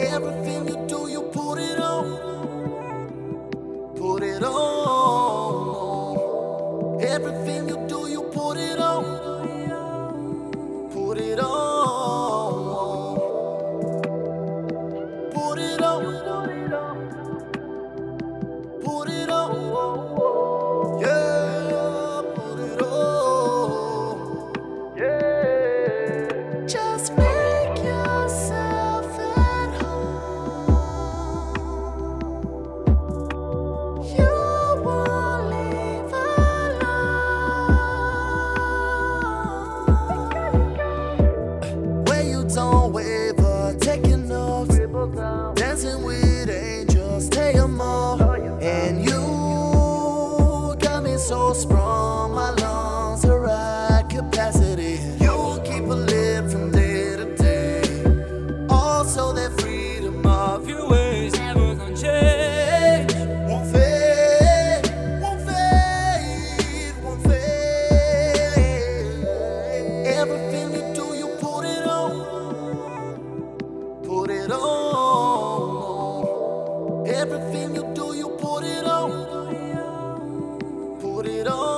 Everything you do, you put it on. Put it on. it on. Put it on. Yeah, put it on. Yeah. Just me. sprung my lungs to right capacity. You keep a from day to day. That freedom of your ways never change. Won't fade, won't fade, won't fade. Everything you do, you put it on, put it on. Everything you do, you put it on. Put it on.